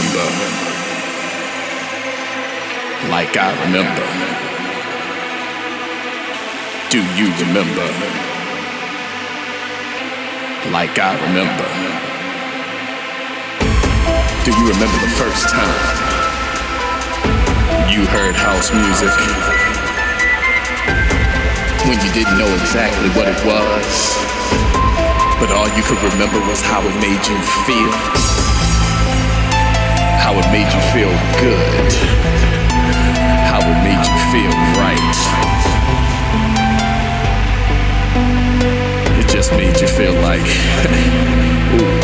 Remember? Like I remember. Do you remember? Like I remember. Do you remember the first time you heard house music? When you didn't know exactly what it was, but all you could remember was how it made you feel. How it made you feel good. How it made you feel right. It just made you feel like, ooh.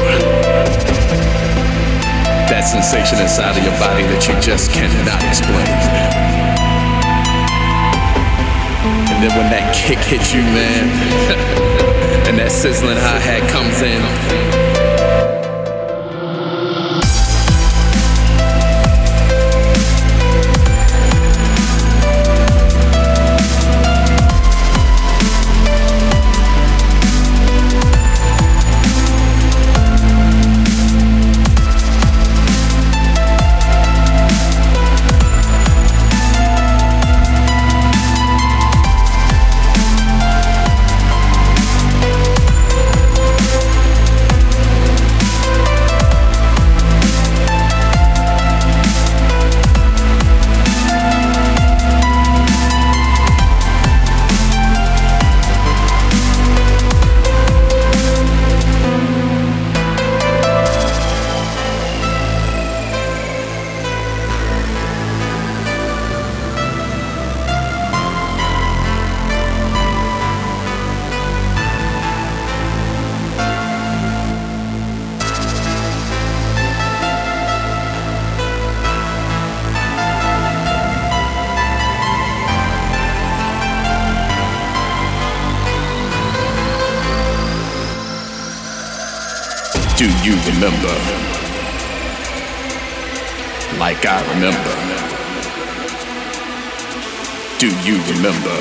That sensation inside of your body that you just cannot explain. And then when that kick hits you, man, and that sizzling hi hat comes in. Do you remember? Like I remember. Do you remember?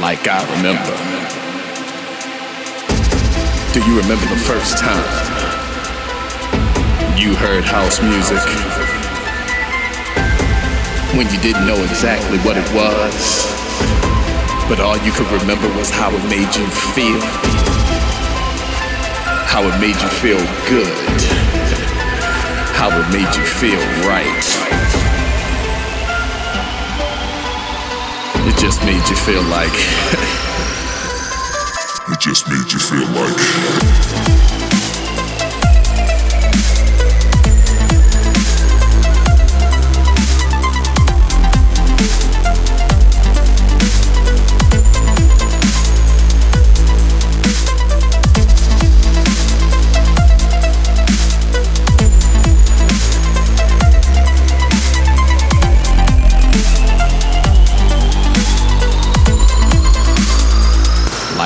Like I remember. Do you remember the first time you heard house music? When you didn't know exactly what it was, but all you could remember was how it made you feel how it made you feel good, how it made you feel right. It just made you feel like. it just made you feel like.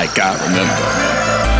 like I remember.